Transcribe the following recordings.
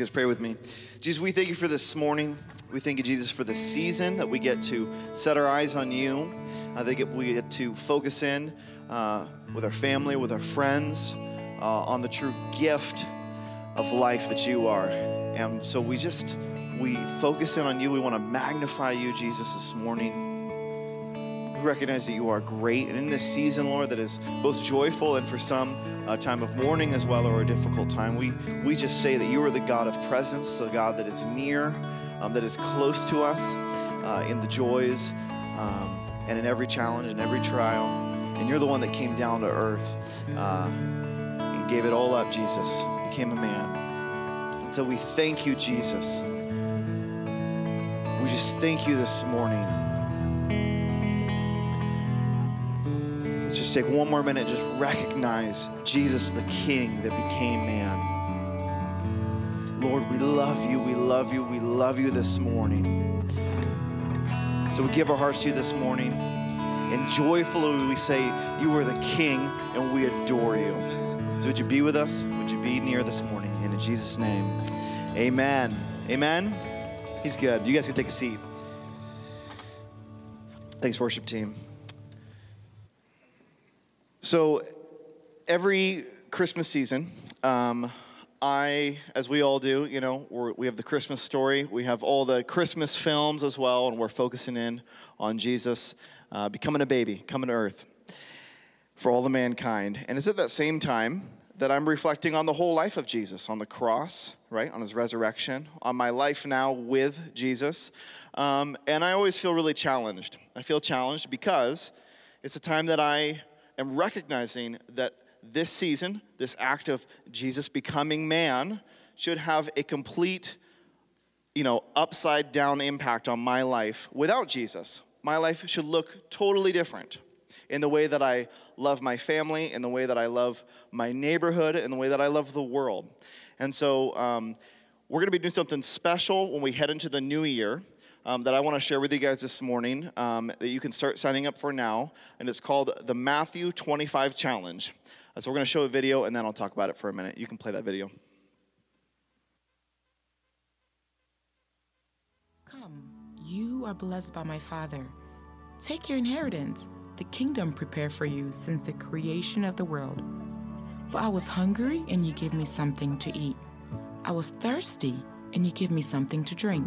you guys pray with me? Jesus, we thank you for this morning. We thank you, Jesus, for the season that we get to set our eyes on you. Uh, that get, we get to focus in uh, with our family, with our friends, uh, on the true gift of life that you are. And so we just, we focus in on you. We want to magnify you, Jesus, this morning. We recognize that you are great. And in this season, Lord, that is both joyful and for some a time of mourning as well or a difficult time, we, we just say that you are the God of presence, the God that is near, um, that is close to us uh, in the joys um, and in every challenge and every trial. And you're the one that came down to earth uh, and gave it all up, Jesus, became a man. And so we thank you, Jesus. We just thank you this morning. Let's just take one more minute, just recognize Jesus, the King that became man. Lord, we love you, we love you, we love you this morning. So we give our hearts to you this morning, and joyfully we say, You are the King, and we adore you. So would you be with us? Would you be near this morning? In Jesus' name, amen. Amen. He's good. You guys can take a seat. Thanks, worship team. So, every Christmas season, um, I, as we all do, you know, we have the Christmas story. We have all the Christmas films as well, and we're focusing in on Jesus uh, becoming a baby, coming to earth for all the mankind. And it's at that same time that I'm reflecting on the whole life of Jesus on the cross, right? On his resurrection, on my life now with Jesus. Um, and I always feel really challenged. I feel challenged because it's a time that I am recognizing that this season, this act of Jesus becoming man, should have a complete, you know, upside down impact on my life without Jesus. My life should look totally different in the way that I love my family, in the way that I love my neighborhood, in the way that I love the world. And so um, we're going to be doing something special when we head into the new year um, that I want to share with you guys this morning um, that you can start signing up for now. And it's called the Matthew 25 Challenge. Uh, so we're going to show a video and then I'll talk about it for a minute. You can play that video. Come, you are blessed by my Father. Take your inheritance, the kingdom prepared for you since the creation of the world. For I was hungry, and you gave me something to eat. I was thirsty, and you gave me something to drink.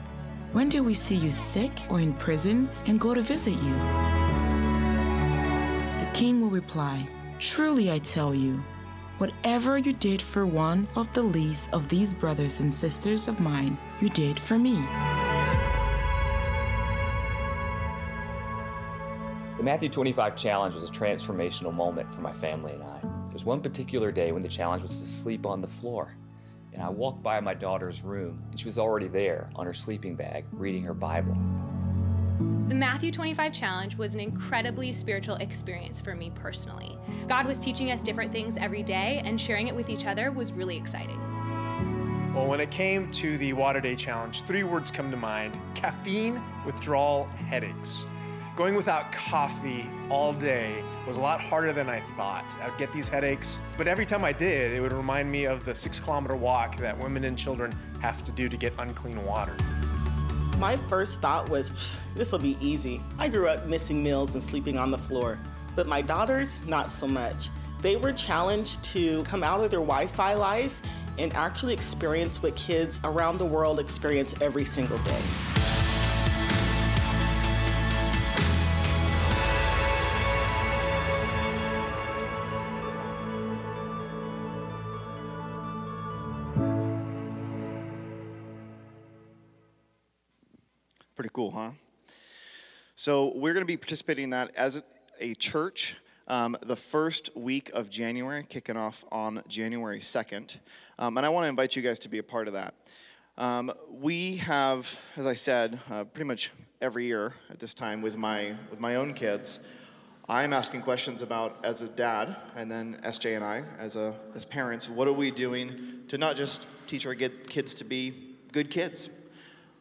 When did we see you sick or in prison and go to visit you? The king will reply, Truly I tell you, whatever you did for one of the least of these brothers and sisters of mine, you did for me. The Matthew 25 challenge was a transformational moment for my family and I. There was one particular day when the challenge was to sleep on the floor. And I walked by my daughter's room, and she was already there on her sleeping bag, reading her Bible. The Matthew 25 challenge was an incredibly spiritual experience for me personally. God was teaching us different things every day, and sharing it with each other was really exciting. Well, when it came to the Water Day Challenge, three words come to mind caffeine, withdrawal, headaches. Going without coffee all day was a lot harder than I thought. I would get these headaches, but every time I did, it would remind me of the six kilometer walk that women and children have to do to get unclean water. My first thought was, this will be easy. I grew up missing meals and sleeping on the floor, but my daughters, not so much. They were challenged to come out of their Wi Fi life and actually experience what kids around the world experience every single day. Cool, huh? So we're going to be participating in that as a church um, the first week of January, kicking off on January 2nd. Um, and I want to invite you guys to be a part of that. Um, we have, as I said, uh, pretty much every year at this time with my with my own kids, I'm asking questions about as a dad, and then SJ and I as a as parents, what are we doing to not just teach our kids to be good kids?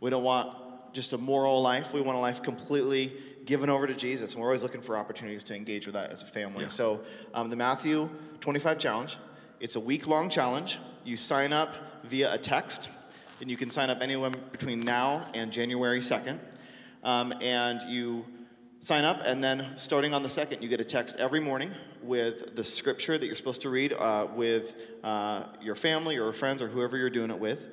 We don't want just a moral life. We want a life completely given over to Jesus, and we're always looking for opportunities to engage with that as a family. Yeah. So, um, the Matthew 25 challenge. It's a week long challenge. You sign up via a text and you can sign up anywhere between now and January 2nd. Um, and you sign up, and then starting on the 2nd, you get a text every morning with the scripture that you're supposed to read uh, with uh, your family or friends or whoever you're doing it with.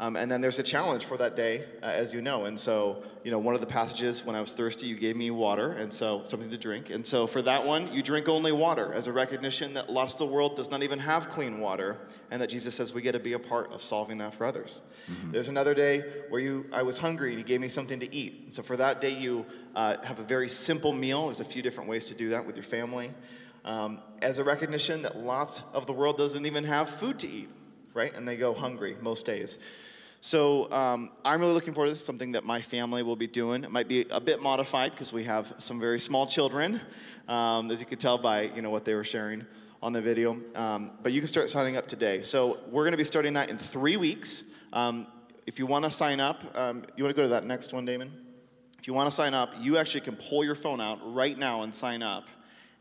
Um, and then there's a challenge for that day, uh, as you know. And so, you know, one of the passages, when I was thirsty, you gave me water, and so something to drink. And so for that one, you drink only water as a recognition that lots of the world does not even have clean water, and that Jesus says we get to be a part of solving that for others. Mm-hmm. There's another day where you, I was hungry, and you gave me something to eat. And so for that day, you uh, have a very simple meal. There's a few different ways to do that with your family. Um, as a recognition that lots of the world doesn't even have food to eat, right? And they go hungry most days. So um, I'm really looking forward to this. Something that my family will be doing. It might be a bit modified because we have some very small children, um, as you could tell by you know what they were sharing on the video. Um, but you can start signing up today. So we're going to be starting that in three weeks. Um, if you want to sign up, um, you want to go to that next one, Damon. If you want to sign up, you actually can pull your phone out right now and sign up.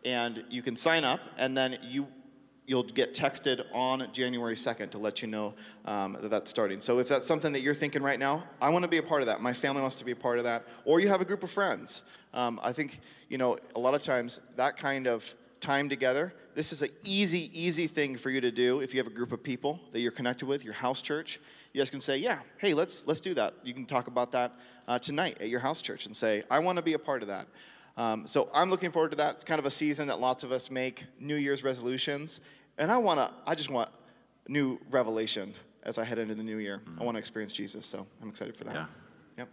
And you can sign up, and then you you'll get texted on January 2nd to let you know um, that that's starting. So if that's something that you're thinking right now, I want to be a part of that. My family wants to be a part of that. Or you have a group of friends. Um, I think, you know, a lot of times that kind of time together, this is an easy, easy thing for you to do if you have a group of people that you're connected with, your house church. You guys can say, yeah, hey, let's, let's do that. You can talk about that uh, tonight at your house church and say, I want to be a part of that. Um, so I'm looking forward to that. It's kind of a season that lots of us make New Year's resolutions. And I want to, I just want new revelation as I head into the new year. Mm-hmm. I want to experience Jesus, so I'm excited for that. Yeah. Yep.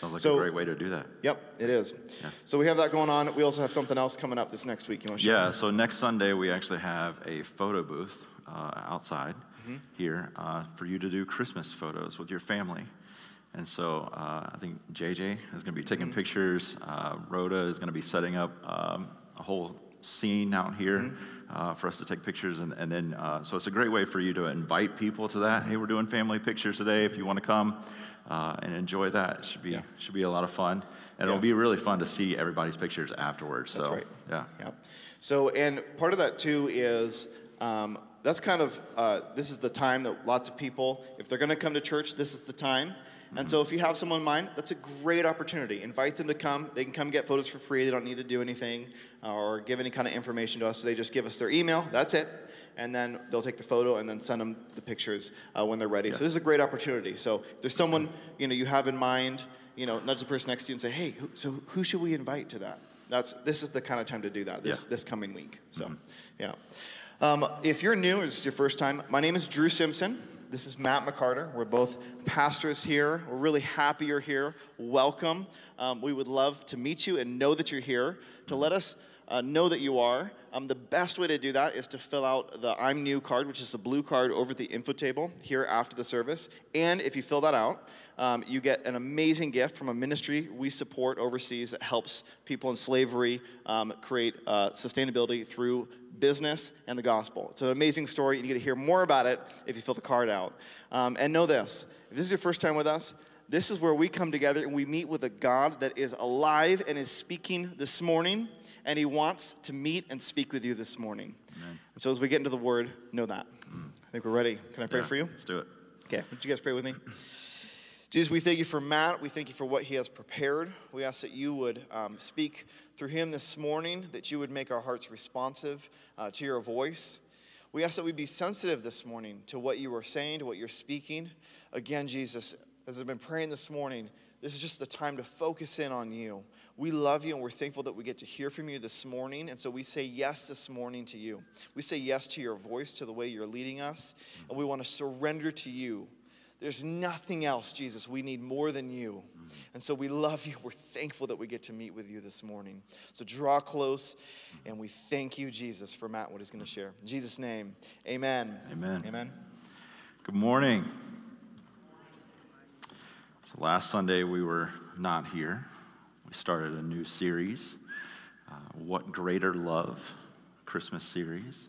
Sounds like so, a great way to do that. Yep, it is. Yeah. So we have that going on. We also have something else coming up this next week. You want to? Yeah, so next Sunday we actually have a photo booth uh, outside mm-hmm. here uh, for you to do Christmas photos with your family. And so uh, I think JJ is going to be taking mm-hmm. pictures. Uh, Rhoda is going to be setting up um, a whole scene out here. Uh, for us to take pictures. And, and then, uh, so it's a great way for you to invite people to that. Hey, we're doing family pictures today. If you want to come uh, and enjoy that, it should be, yeah. should be a lot of fun. And yeah. it'll be really fun to see everybody's pictures afterwards. That's so, right. Yeah. Yeah. So, and part of that too is um, that's kind of, uh, this is the time that lots of people, if they're going to come to church, this is the time. And so if you have someone in mind, that's a great opportunity. Invite them to come. They can come get photos for free. They don't need to do anything uh, or give any kind of information to us. They just give us their email. That's it. And then they'll take the photo and then send them the pictures uh, when they're ready. Yeah. So this is a great opportunity. So if there's someone you know you have in mind, you know, nudge the person next to you and say, "Hey, who, so who should we invite to that?" That's this is the kind of time to do that. This yeah. this coming week. So, mm-hmm. yeah. Um, if you're new, or this is your first time, my name is Drew Simpson. This is Matt McCarter. We're both pastors here. We're really happy you're here. Welcome. Um, we would love to meet you and know that you're here, to let us uh, know that you are. Um, the best way to do that is to fill out the I'm New card, which is the blue card over at the info table here after the service. And if you fill that out, um, you get an amazing gift from a ministry we support overseas that helps people in slavery um, create uh, sustainability through business and the gospel. It's an amazing story. and You get to hear more about it if you fill the card out. Um, and know this if this is your first time with us, this is where we come together and we meet with a God that is alive and is speaking this morning, and He wants to meet and speak with you this morning. Amen. And so as we get into the Word, know that. Mm. I think we're ready. Can I pray yeah, for you? Let's do it. Okay, would you guys pray with me? Jesus, we thank you for Matt. We thank you for what he has prepared. We ask that you would um, speak through him this morning, that you would make our hearts responsive uh, to your voice. We ask that we be sensitive this morning to what you are saying, to what you're speaking. Again, Jesus, as I've been praying this morning, this is just the time to focus in on you. We love you and we're thankful that we get to hear from you this morning. And so we say yes this morning to you. We say yes to your voice, to the way you're leading us. And we want to surrender to you there's nothing else, Jesus, we need more than you. And so we love you. We're thankful that we get to meet with you this morning. So draw close, and we thank you, Jesus, for Matt, what he's going to share. In Jesus' name, amen. Amen. Amen. Good morning. So last Sunday we were not here. We started a new series, uh, What Greater Love Christmas series.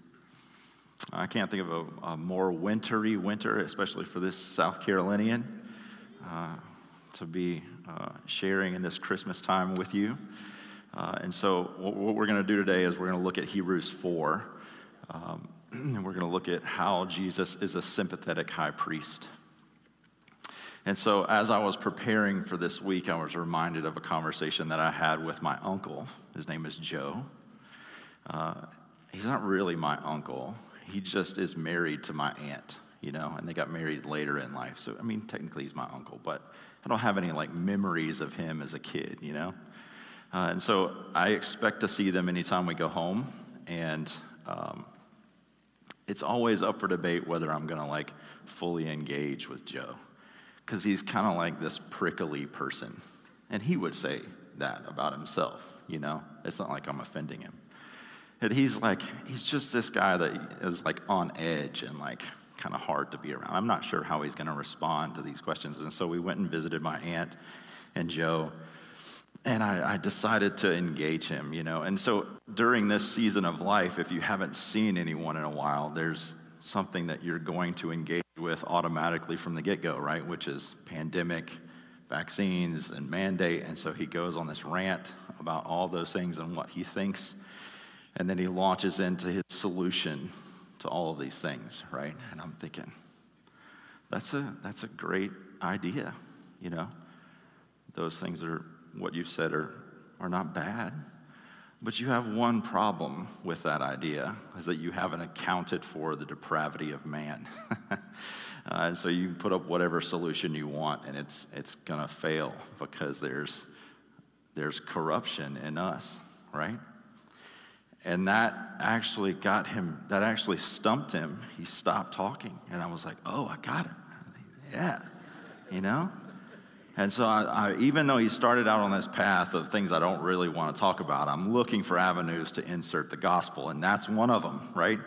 I can't think of a, a more wintry winter, especially for this South Carolinian, uh, to be uh, sharing in this Christmas time with you. Uh, and so, what, what we're going to do today is we're going to look at Hebrews 4. Um, and we're going to look at how Jesus is a sympathetic high priest. And so, as I was preparing for this week, I was reminded of a conversation that I had with my uncle. His name is Joe. Uh, he's not really my uncle, he just is married to my aunt, you know, and they got married later in life. So, I mean, technically, he's my uncle, but I don't have any like memories of him as a kid, you know? Uh, and so, I expect to see them anytime we go home. And um, it's always up for debate whether I'm going to like fully engage with Joe because he's kind of like this prickly person. And he would say that about himself, you know? It's not like I'm offending him. And he's like, he's just this guy that is like on edge and like kind of hard to be around. I'm not sure how he's going to respond to these questions. And so we went and visited my aunt and Joe and I, I, decided to engage him, you know. And so during this season of life, if you haven't seen anyone in a while, there's something that you're going to engage with automatically from the get go, right? Which is pandemic, vaccines, and mandate. And so he goes on this rant about all those things and what he thinks. And then he launches into his solution to all of these things, right? And I'm thinking, that's a, that's a great idea, you know? Those things are what you've said are, are not bad. But you have one problem with that idea is that you haven't accounted for the depravity of man. uh, and so you put up whatever solution you want, and it's, it's going to fail because there's, there's corruption in us, right? And that actually got him, that actually stumped him. He stopped talking. And I was like, oh, I got it. Yeah, you know? And so, I, I, even though he started out on this path of things I don't really want to talk about, I'm looking for avenues to insert the gospel, and that's one of them, right?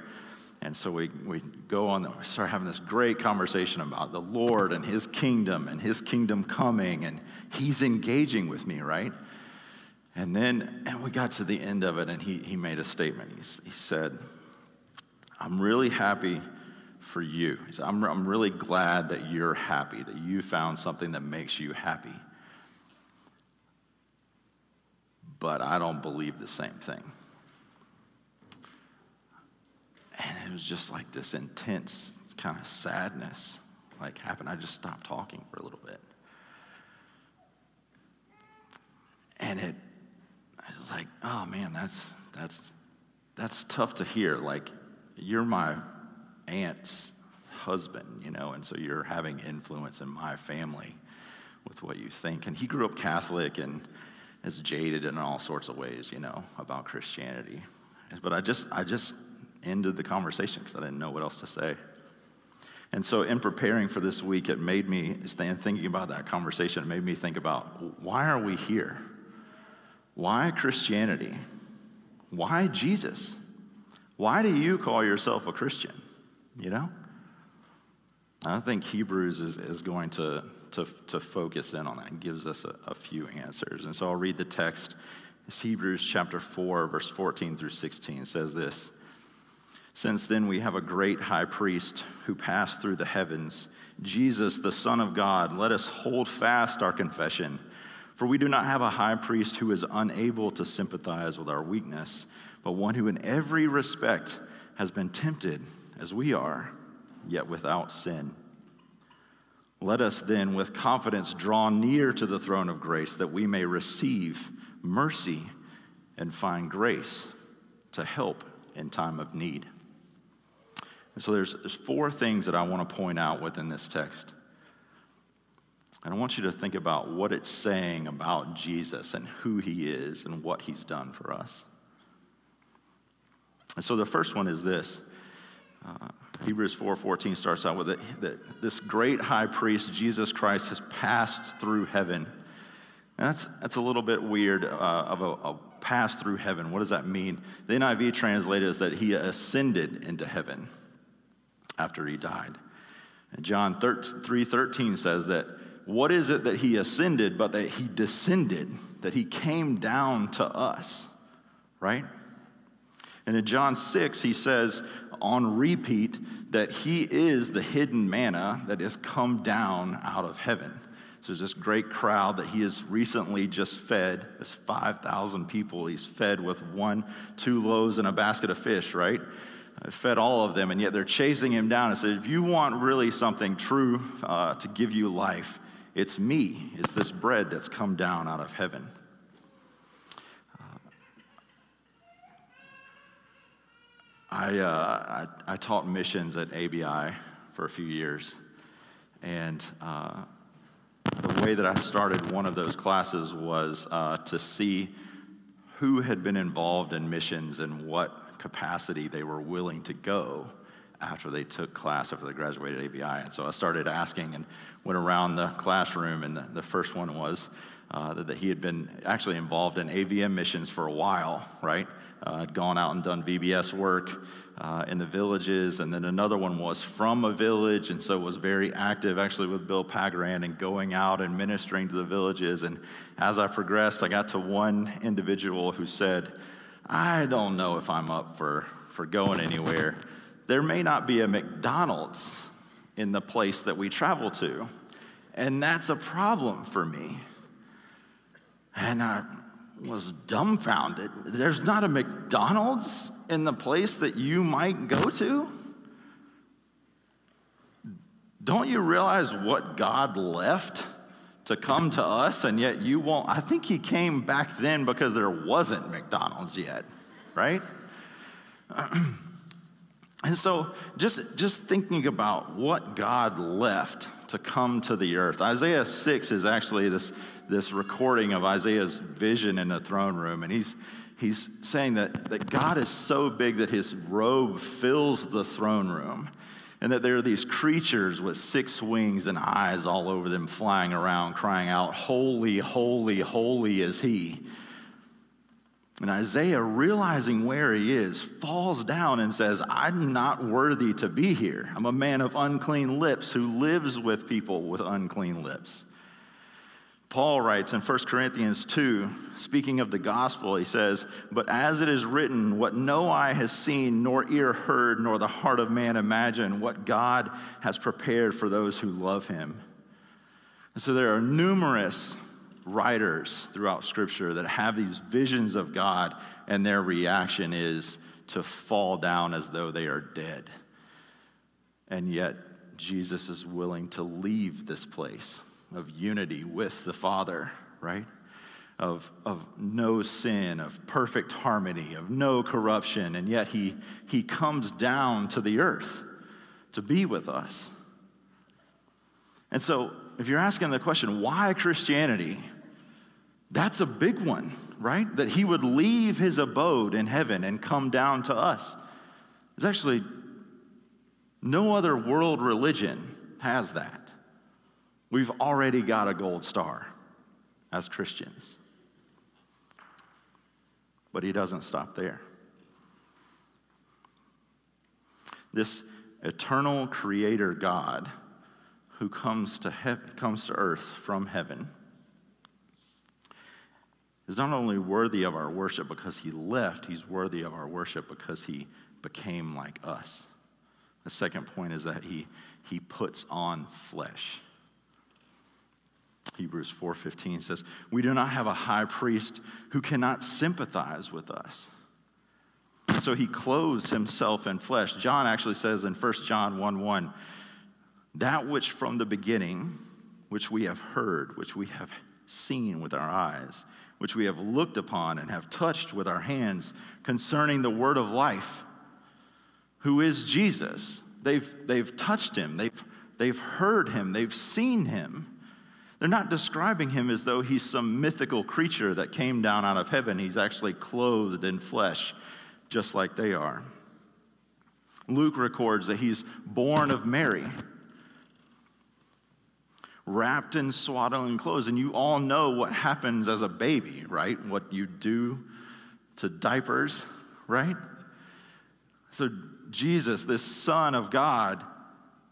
And so we, we go on, we start having this great conversation about the Lord and his kingdom and his kingdom coming, and he's engaging with me, right? And then, and we got to the end of it, and he, he made a statement. He, he said, I'm really happy for you. He said, I'm, I'm really glad that you're happy, that you found something that makes you happy. But I don't believe the same thing. And it was just like this intense kind of sadness like happened. I just stopped talking for a little bit. And it, was like, oh man, that's that's that's tough to hear. Like, you're my aunt's husband, you know, and so you're having influence in my family with what you think. And he grew up Catholic and is jaded in all sorts of ways, you know, about Christianity. But I just, I just ended the conversation because I didn't know what else to say. And so, in preparing for this week, it made me stand thinking about that conversation. It made me think about why are we here? Why Christianity? Why Jesus? Why do you call yourself a Christian? you know? I think Hebrews is, is going to, to, to focus in on that and gives us a, a few answers. And so I'll read the text. It's Hebrews chapter 4, verse 14 through 16 it says this Since then we have a great high priest who passed through the heavens, Jesus, the Son of God. Let us hold fast our confession. For we do not have a high priest who is unable to sympathize with our weakness, but one who in every respect has been tempted as we are, yet without sin. Let us then, with confidence, draw near to the throne of grace that we may receive mercy and find grace to help in time of need. And so there's, there's four things that I want to point out within this text. And I want you to think about what it's saying about Jesus and who he is and what he's done for us. And so the first one is this uh, Hebrews 4:14 starts out with it that this great high priest Jesus Christ has passed through heaven. And that's that's a little bit weird uh, of a, a pass through heaven. What does that mean? The NIV translated is that he ascended into heaven after he died. And John 3:13 says that what is it that he ascended, but that he descended, that he came down to us, right? And in John 6, he says on repeat that he is the hidden manna that has come down out of heaven. So there's this great crowd that he has recently just fed. There's 5,000 people he's fed with one, two loaves and a basket of fish, right? fed all of them, and yet they're chasing him down and said, If you want really something true uh, to give you life, it's me. It's this bread that's come down out of heaven. Uh, I, uh, I, I, taught missions at ABI for a few years, and uh, the way that I started one of those classes was uh, to see who had been involved in missions and what capacity they were willing to go after they took class, after they graduated ABI. And so I started asking and went around the classroom, and the, the first one was uh, that, that, he had been actually involved in AVM missions for a while, right? Uh, had gone out and done VBS work uh, in the villages, and then another one was from a village, and so was very active actually with Bill Pagaran and going out and ministering to the villages. And as I progressed, I got to one individual who said, I don't know if I'm up for, for going anywhere. There may not be a McDonald's in the place that we travel to, and that's a problem for me. And I was dumbfounded. There's not a McDonald's in the place that you might go to? Don't you realize what God left to come to us, and yet you won't. I think he came back then because there wasn't McDonald's yet, right? And so just, just thinking about what God left to come to the earth. Isaiah 6 is actually this, this recording of Isaiah's vision in the throne room. And he's, he's saying that, that God is so big that his robe fills the throne room and that there are these creatures with six wings and eyes all over them flying around, crying out, Holy, holy, holy is He. And Isaiah, realizing where he is, falls down and says, I'm not worthy to be here. I'm a man of unclean lips who lives with people with unclean lips. Paul writes in 1 Corinthians 2, speaking of the gospel, he says, But as it is written, what no eye has seen, nor ear heard, nor the heart of man imagined, what God has prepared for those who love him. And so there are numerous writers throughout Scripture that have these visions of God, and their reaction is to fall down as though they are dead. And yet, Jesus is willing to leave this place of unity with the Father, right? Of, of no sin, of perfect harmony, of no corruption, and yet he, he comes down to the earth to be with us. And so, if you're asking the question, why Christianity? That's a big one, right? That he would leave his abode in heaven and come down to us. There's actually no other world religion has that. We've already got a gold star as Christians. But he doesn't stop there. This eternal creator God who comes to, comes to earth from heaven is not only worthy of our worship because he left, he's worthy of our worship because he became like us. The second point is that he, he puts on flesh. Hebrews 4:15 says, "We do not have a high priest who cannot sympathize with us." So he clothes himself in flesh. John actually says in 1 John 1 1, that which from the beginning, which we have heard, which we have seen with our eyes, which we have looked upon and have touched with our hands concerning the word of life, who is Jesus. They've, they've touched him, they've, they've heard him, they've seen him. They're not describing him as though he's some mythical creature that came down out of heaven. He's actually clothed in flesh, just like they are. Luke records that he's born of Mary, wrapped in swaddling clothes. And you all know what happens as a baby, right? What you do to diapers, right? So, Jesus, this Son of God,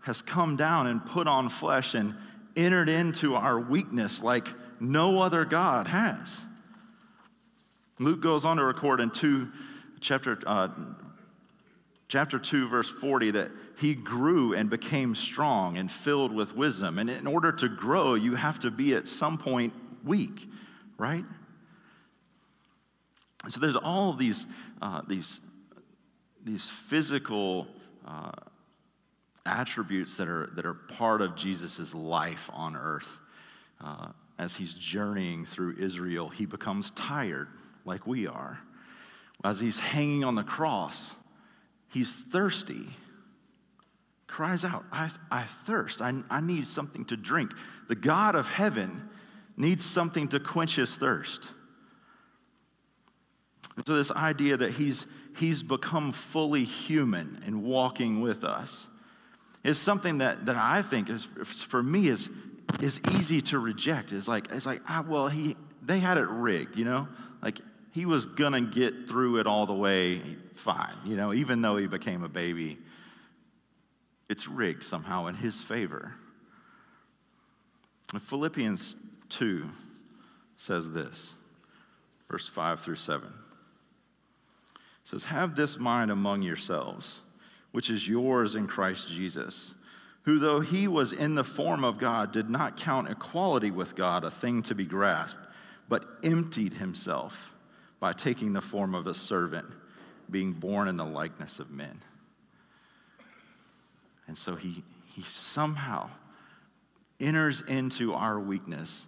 has come down and put on flesh and entered into our weakness like no other God has. Luke goes on to record in two, chapter, uh, chapter 2, verse 40, that he grew and became strong and filled with wisdom. And in order to grow, you have to be at some point weak, right? So there's all of these, uh, these, these physical uh, attributes that are, that are part of Jesus' life on earth. Uh, as he's journeying through Israel, he becomes tired, like we are. As he's hanging on the cross, he's thirsty. Cries out, I, I thirst. I, I need something to drink. The God of heaven needs something to quench his thirst. And so, this idea that he's, he's become fully human and walking with us is something that, that I think is, for me, is, is easy to reject. It's like, it's like ah, well, he, they had it rigged, you know? Like, he was gonna get through it all the way fine, you know, even though he became a baby. It's rigged somehow in his favor. Philippians 2 says this, verse 5 through 7 It says, Have this mind among yourselves, which is yours in Christ Jesus, who, though he was in the form of God, did not count equality with God a thing to be grasped, but emptied himself by taking the form of a servant, being born in the likeness of men. And so he, he somehow enters into our weakness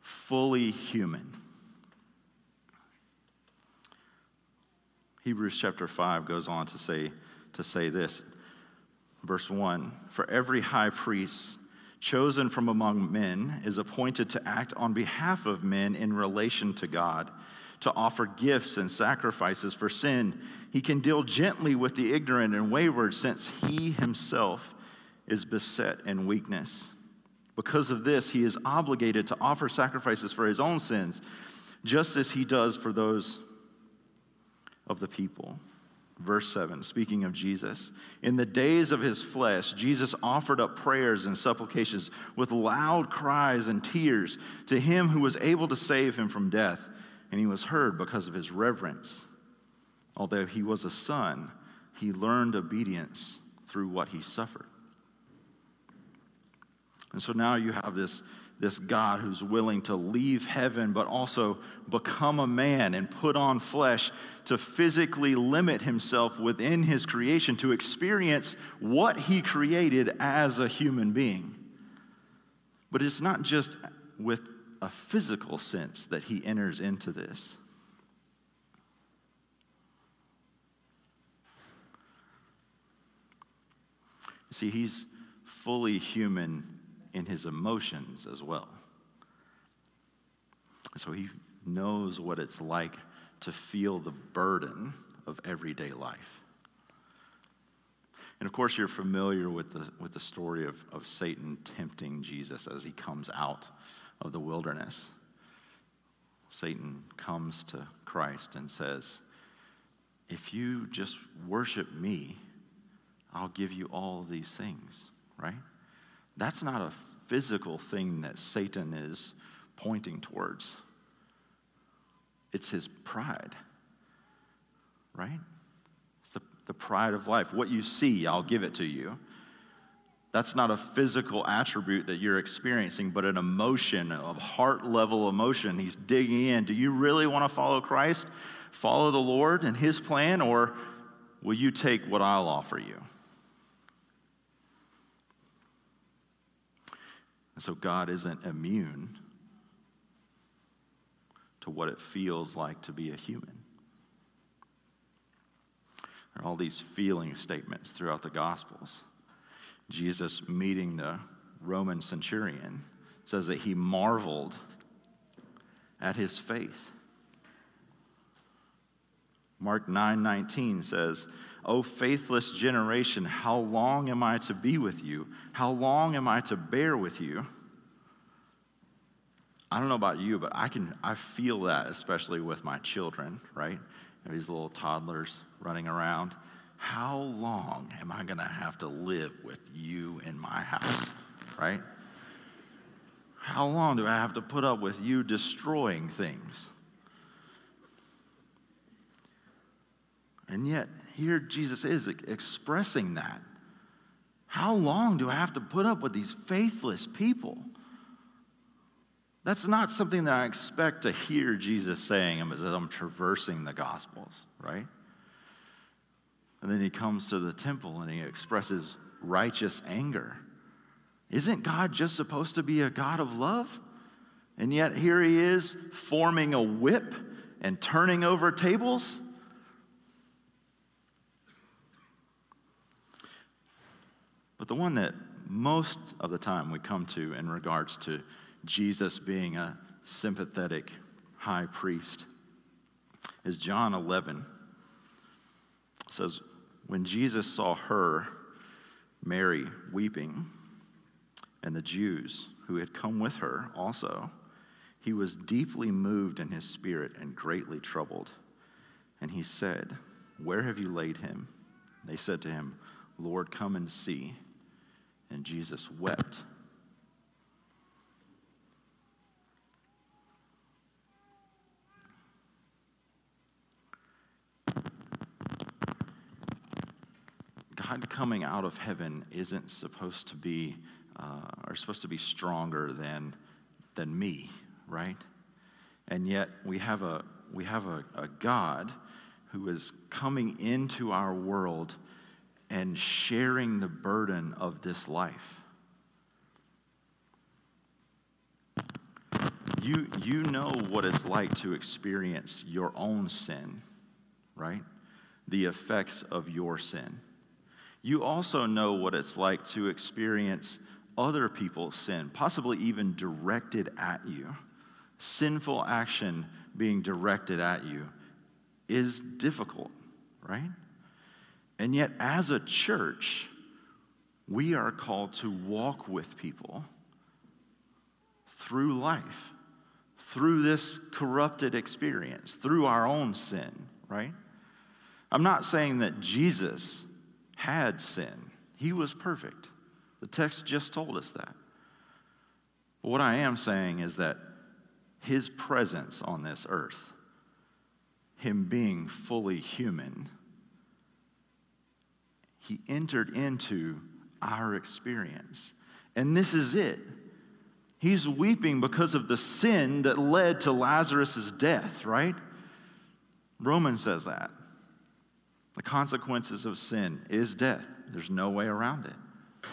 fully human. Hebrews chapter 5 goes on to say, to say this. Verse 1 For every high priest chosen from among men is appointed to act on behalf of men in relation to God, to offer gifts and sacrifices for sin. He can deal gently with the ignorant and wayward, since he himself is beset in weakness. Because of this, he is obligated to offer sacrifices for his own sins, just as he does for those of the people. Verse 7, speaking of Jesus. In the days of his flesh, Jesus offered up prayers and supplications with loud cries and tears to him who was able to save him from death, and he was heard because of his reverence. Although he was a son, he learned obedience through what he suffered. And so now you have this this God who's willing to leave heaven, but also become a man and put on flesh to physically limit himself within his creation to experience what he created as a human being. But it's not just with a physical sense that he enters into this. See, he's fully human in his emotions as well. So he knows what it's like to feel the burden of everyday life. And of course, you're familiar with the, with the story of, of Satan tempting Jesus as he comes out of the wilderness. Satan comes to Christ and says, If you just worship me, I'll give you all these things, right? That's not a physical thing that Satan is pointing towards, it's his pride, right? It's the, the pride of life. What you see, I'll give it to you. That's not a physical attribute that you're experiencing, but an emotion, a heart level emotion. He's digging in. Do you really want to follow Christ? Follow the Lord and His plan, or will you take what I'll offer you? And so God isn't immune to what it feels like to be a human. There are all these feeling statements throughout the Gospels. Jesus meeting the Roman centurion says that he marveled at his faith. Mark 9:19 says, "O faithless generation, how long am I to be with you? How long am I to bear with you?" I don't know about you, but I can I feel that especially with my children, right? these little toddlers running around. How long am I going to have to live with you in my house, right? How long do I have to put up with you destroying things? And yet, here Jesus is expressing that. How long do I have to put up with these faithless people? That's not something that I expect to hear Jesus saying as I'm traversing the Gospels, right? And then he comes to the temple and he expresses righteous anger. Isn't God just supposed to be a God of love? And yet here he is forming a whip and turning over tables. But the one that most of the time we come to in regards to Jesus being a sympathetic high priest is John 11. It says, When Jesus saw her, Mary, weeping, and the Jews who had come with her also, he was deeply moved in his spirit and greatly troubled. And he said, Where have you laid him? They said to him, Lord, come and see. And Jesus wept. God coming out of heaven isn't supposed to be, uh, are supposed to be stronger than, than me, right? And yet we have a, we have a, a God who is coming into our world and sharing the burden of this life. You, you know what it's like to experience your own sin, right? The effects of your sin. You also know what it's like to experience other people's sin, possibly even directed at you. Sinful action being directed at you is difficult, right? And yet, as a church, we are called to walk with people through life, through this corrupted experience, through our own sin, right? I'm not saying that Jesus had sin, he was perfect. The text just told us that. But what I am saying is that his presence on this earth, him being fully human, he entered into our experience. And this is it. He's weeping because of the sin that led to Lazarus' death, right? Romans says that. The consequences of sin is death. There's no way around it.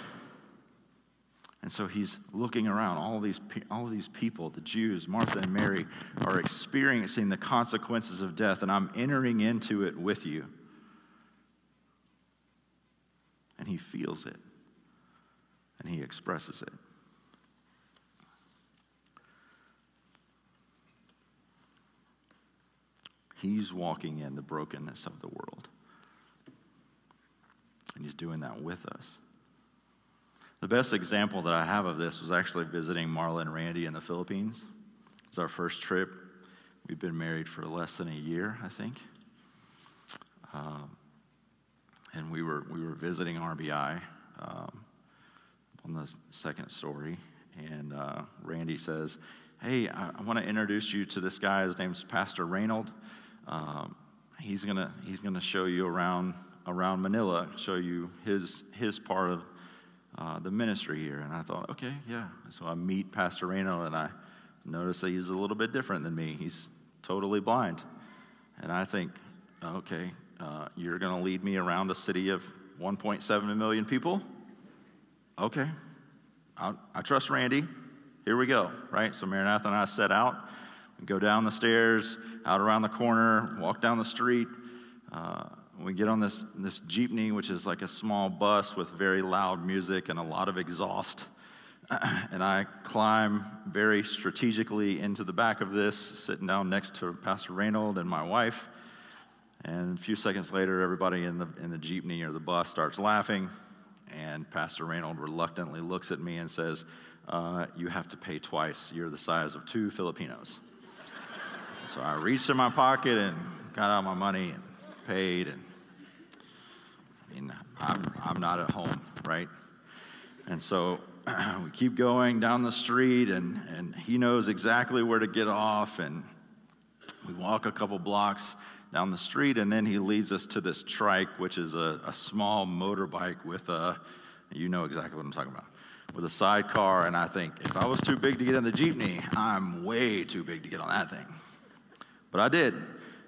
And so he's looking around. All these, all these people, the Jews, Martha and Mary, are experiencing the consequences of death, and I'm entering into it with you. and he feels it and he expresses it. He's walking in the brokenness of the world. And he's doing that with us. The best example that I have of this was actually visiting Marla and Randy in the Philippines. It was our first trip. We've been married for less than a year, I think. Um, and we were we were visiting RBI um, on the second story, and uh, Randy says, "Hey, I, I want to introduce you to this guy. His name's Pastor Reynold. Um, he's gonna he's gonna show you around around Manila, show you his his part of uh, the ministry here." And I thought, okay, yeah. So I meet Pastor Reynold and I notice that he's a little bit different than me. He's totally blind, and I think, okay, uh, you're going to lead me around a city of 1.7 million people? Okay. I, I trust Randy. Here we go, right? So Maranatha and I set out. Go down the stairs, out around the corner, walk down the street. Uh, we get on this, this jeepney, which is like a small bus with very loud music and a lot of exhaust. and I climb very strategically into the back of this, sitting down next to Pastor Reynold and my wife. And a few seconds later, everybody in the, in the jeepney or the bus starts laughing. And Pastor Reynold reluctantly looks at me and says, uh, You have to pay twice. You're the size of two Filipinos. so I reached in my pocket and got out my money and paid. And I mean, I'm, I'm not at home, right? And so we keep going down the street, and, and he knows exactly where to get off. And we walk a couple blocks down the street, and then he leads us to this trike, which is a, a small motorbike with a, you know exactly what I'm talking about, with a sidecar. And I think if I was too big to get in the Jeepney, I'm way too big to get on that thing. But I did.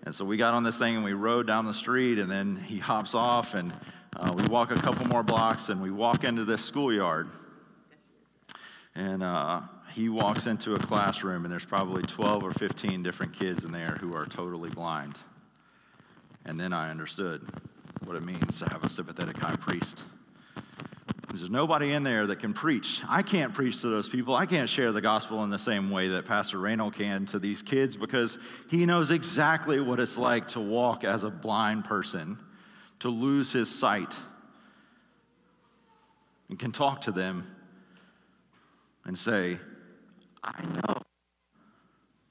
And so we got on this thing and we rode down the street, and then he hops off, and uh, we walk a couple more blocks, and we walk into this schoolyard. And uh, he walks into a classroom, and there's probably 12 or 15 different kids in there who are totally blind. And then I understood what it means to have a sympathetic high priest. There's nobody in there that can preach. I can't preach to those people. I can't share the gospel in the same way that Pastor Reynold can to these kids because he knows exactly what it's like to walk as a blind person, to lose his sight, and can talk to them and say, I know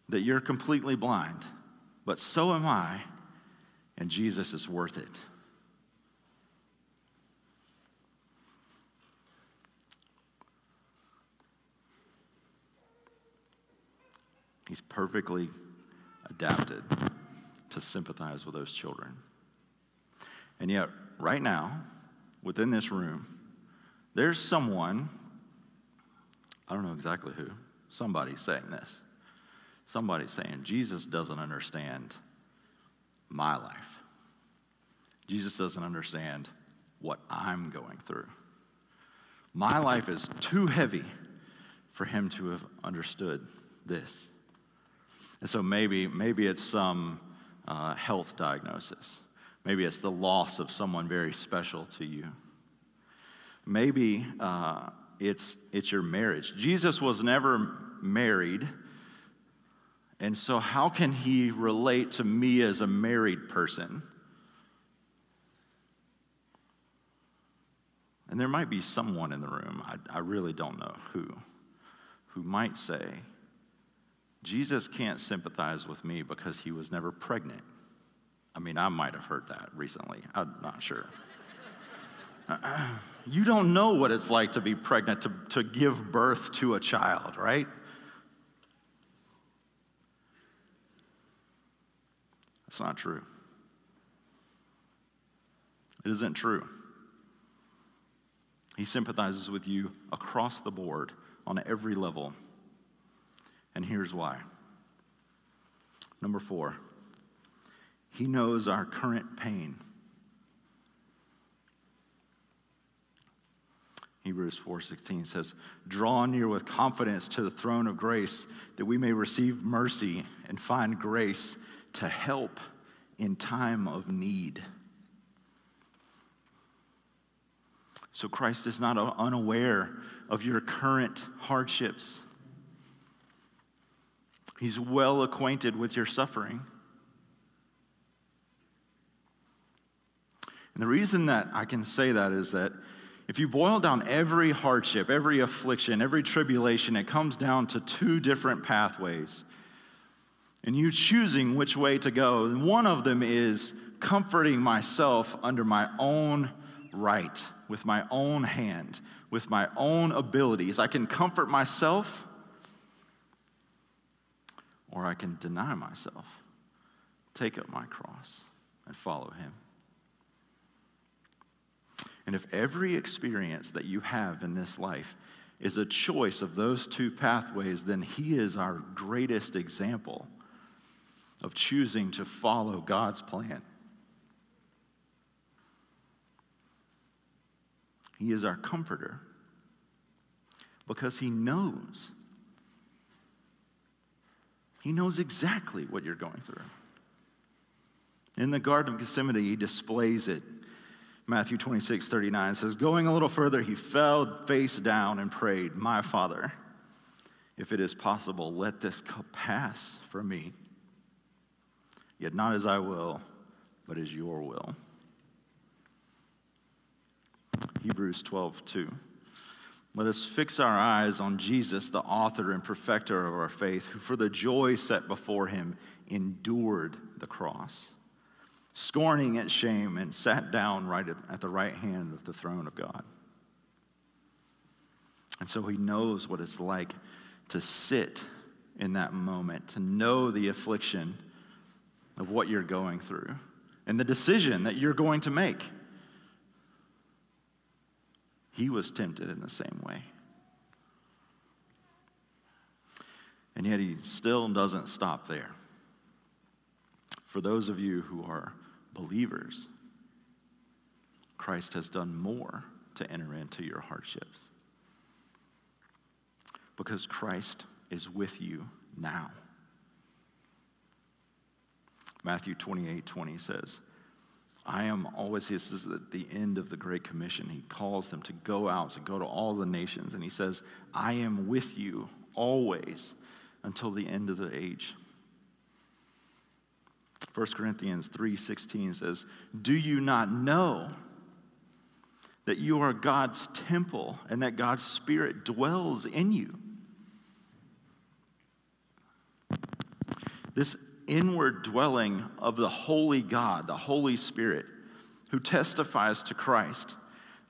that you're completely blind, but so am I, and Jesus is worth it. He's perfectly adapted to sympathize with those children. And yet, right now, within this room, there's someone, I don't know exactly who, somebody saying this. Somebody saying, Jesus doesn't understand my life. Jesus doesn't understand what I'm going through. My life is too heavy for him to have understood this. And so maybe, maybe it's some uh, health diagnosis. Maybe it's the loss of someone very special to you. Maybe uh, it's, it's your marriage. Jesus was never married. And so, how can he relate to me as a married person? And there might be someone in the room, I, I really don't know who, who might say, Jesus can't sympathize with me because he was never pregnant. I mean, I might have heard that recently. I'm not sure. you don't know what it's like to be pregnant, to, to give birth to a child, right? That's not true. It isn't true. He sympathizes with you across the board on every level. And here's why. Number four, he knows our current pain. Hebrews 4:16 says, "Draw near with confidence to the throne of grace that we may receive mercy and find grace to help in time of need." So Christ is not unaware of your current hardships. He's well acquainted with your suffering. And the reason that I can say that is that if you boil down every hardship, every affliction, every tribulation, it comes down to two different pathways. And you choosing which way to go. One of them is comforting myself under my own right, with my own hand, with my own abilities. I can comfort myself or I can deny myself, take up my cross, and follow him. And if every experience that you have in this life is a choice of those two pathways, then he is our greatest example of choosing to follow God's plan. He is our comforter because he knows he knows exactly what you're going through. In the Garden of Gethsemane, he displays it. Matthew 26, 39 says, Going a little further, he fell face down and prayed, My Father, if it is possible, let this cup pass from me. Yet not as I will, but as your will. Hebrews 12, 2. Let us fix our eyes on Jesus, the author and perfecter of our faith, who for the joy set before him endured the cross, scorning its shame, and sat down right at the right hand of the throne of God. And so he knows what it's like to sit in that moment, to know the affliction of what you're going through and the decision that you're going to make. He was tempted in the same way. And yet he still doesn't stop there. For those of you who are believers, Christ has done more to enter into your hardships. Because Christ is with you now. Matthew 28 20 says, I am always, this is at the end of the Great Commission. He calls them to go out, to go to all the nations. And he says, I am with you always until the end of the age. 1 Corinthians 3:16 says, "Do you not know that you are God's temple and that God's spirit dwells in you?" This inward dwelling of the holy God, the Holy Spirit, who testifies to Christ,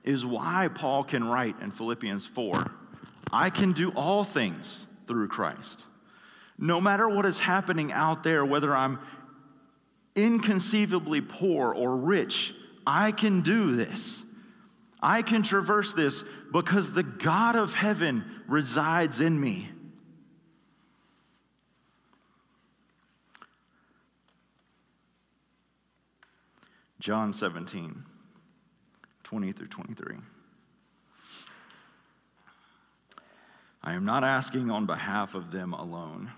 is why Paul can write in Philippians 4 I can do all things through Christ. No matter what is happening out there, whether I'm inconceivably poor or rich, I can do this. I can traverse this because the God of heaven resides in me. John 17, 20 through 23. I am not asking on behalf of them alone,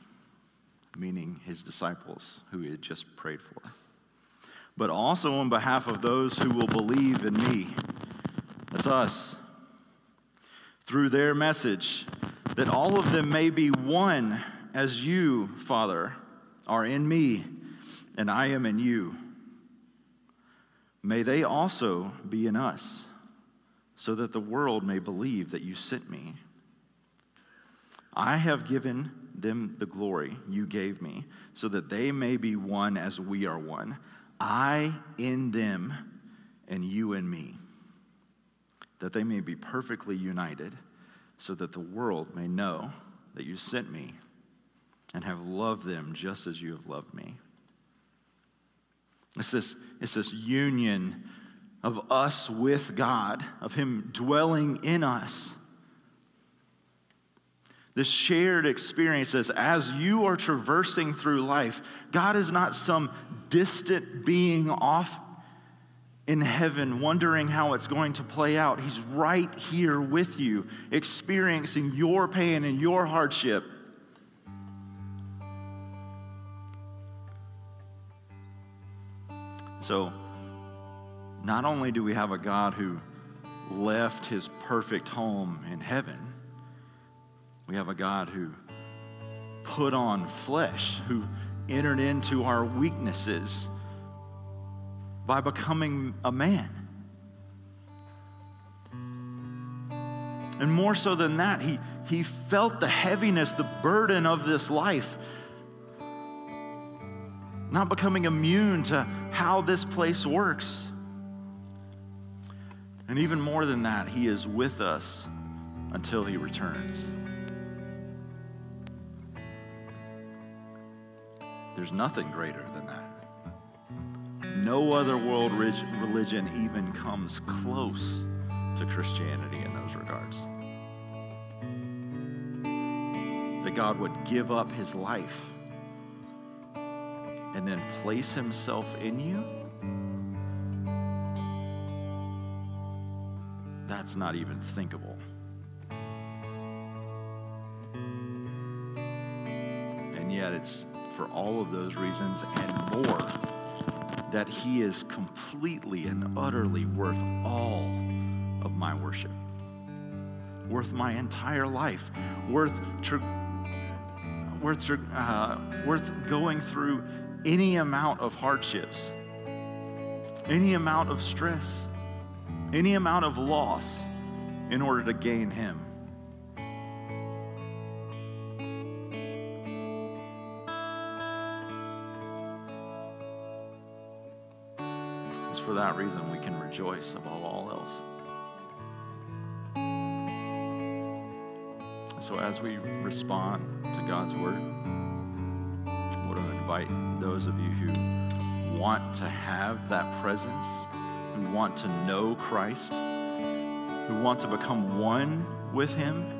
meaning his disciples who he had just prayed for, but also on behalf of those who will believe in me. That's us. Through their message, that all of them may be one as you, Father, are in me and I am in you May they also be in us, so that the world may believe that you sent me. I have given them the glory you gave me, so that they may be one as we are one. I in them, and you in me, that they may be perfectly united, so that the world may know that you sent me and have loved them just as you have loved me. It's this, it's this union of us with God, of Him dwelling in us. This shared experience as, as you are traversing through life, God is not some distant being off in heaven wondering how it's going to play out. He's right here with you, experiencing your pain and your hardship. So, not only do we have a God who left his perfect home in heaven, we have a God who put on flesh, who entered into our weaknesses by becoming a man. And more so than that, he, he felt the heaviness, the burden of this life not becoming immune to how this place works. And even more than that, He is with us until He returns. There's nothing greater than that. No other world religion even comes close to Christianity in those regards. That God would give up His life and then place himself in you, that's not even thinkable. And yet, it's for all of those reasons and more that he is completely and utterly worth all of my worship, worth my entire life, worth. Tr- worth, uh, worth going through any amount of hardships, any amount of stress, any amount of loss in order to gain Him. It's for that reason we can rejoice above all else. So as we respond to God's word, invite those of you who want to have that presence, who want to know Christ, who want to become one with Him.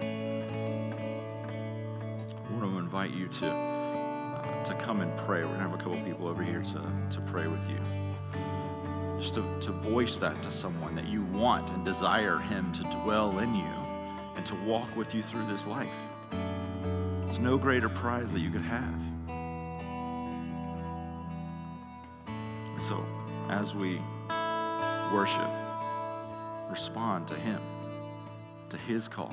I want to invite you to, uh, to come and pray. We're going to have a couple people over here to, to pray with you. Just to, to voice that to someone that you want and desire Him to dwell in you and to walk with you through this life. There's no greater prize that you could have. So, as we worship, respond to Him, to His call,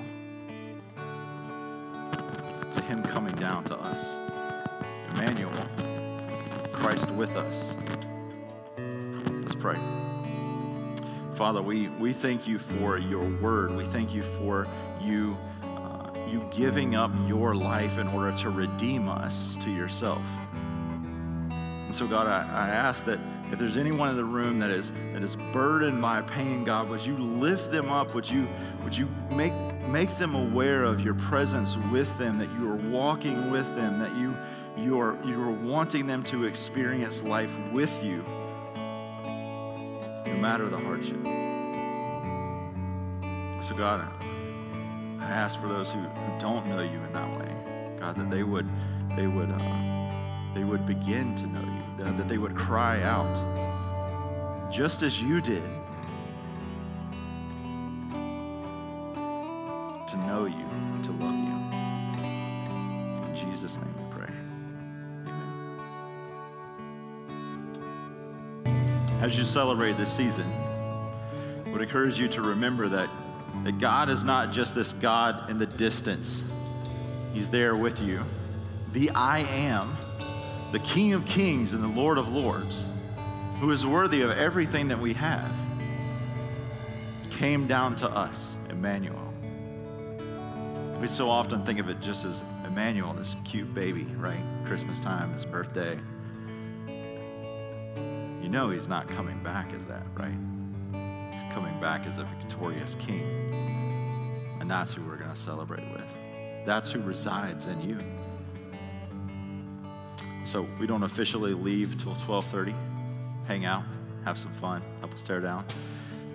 to Him coming down to us. Emmanuel, Christ with us. Let's pray. Father, we, we thank you for your word. We thank you for you, uh, you giving up your life in order to redeem us to yourself. And so, God, I, I ask that if there's anyone in the room that is that is burdened by pain, God, would you lift them up? Would you would you make make them aware of your presence with them, that you are walking with them, that you you are you are wanting them to experience life with you, no matter the hardship. So, God, I ask for those who, who don't know you in that way, God, that they would they would uh, they would begin to know you that, that they would cry out, just as you did, to know you and to love you. In Jesus' name we pray. Amen. As you celebrate this season, I would encourage you to remember that, that God is not just this God in the distance. He's there with you. The I am the King of Kings and the Lord of Lords, who is worthy of everything that we have, came down to us, Emmanuel. We so often think of it just as Emmanuel, this cute baby, right? Christmas time, his birthday. You know he's not coming back as that, right? He's coming back as a victorious king. And that's who we're going to celebrate with. That's who resides in you. So we don't officially leave till 12:30. Hang out, have some fun, help us tear down.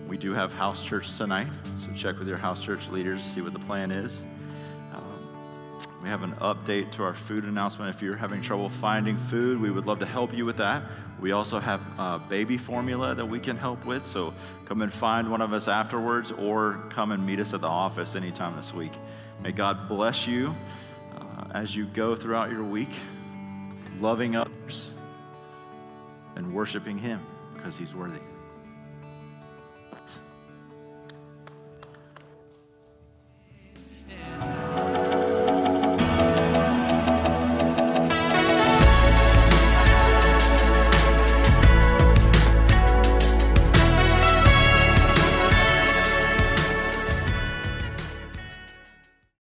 We do have house church tonight, so check with your house church leaders, see what the plan is. Um, we have an update to our food announcement. If you're having trouble finding food, we would love to help you with that. We also have baby formula that we can help with, so come and find one of us afterwards or come and meet us at the office anytime this week. May God bless you uh, as you go throughout your week loving others, and worshiping Him because He's worthy.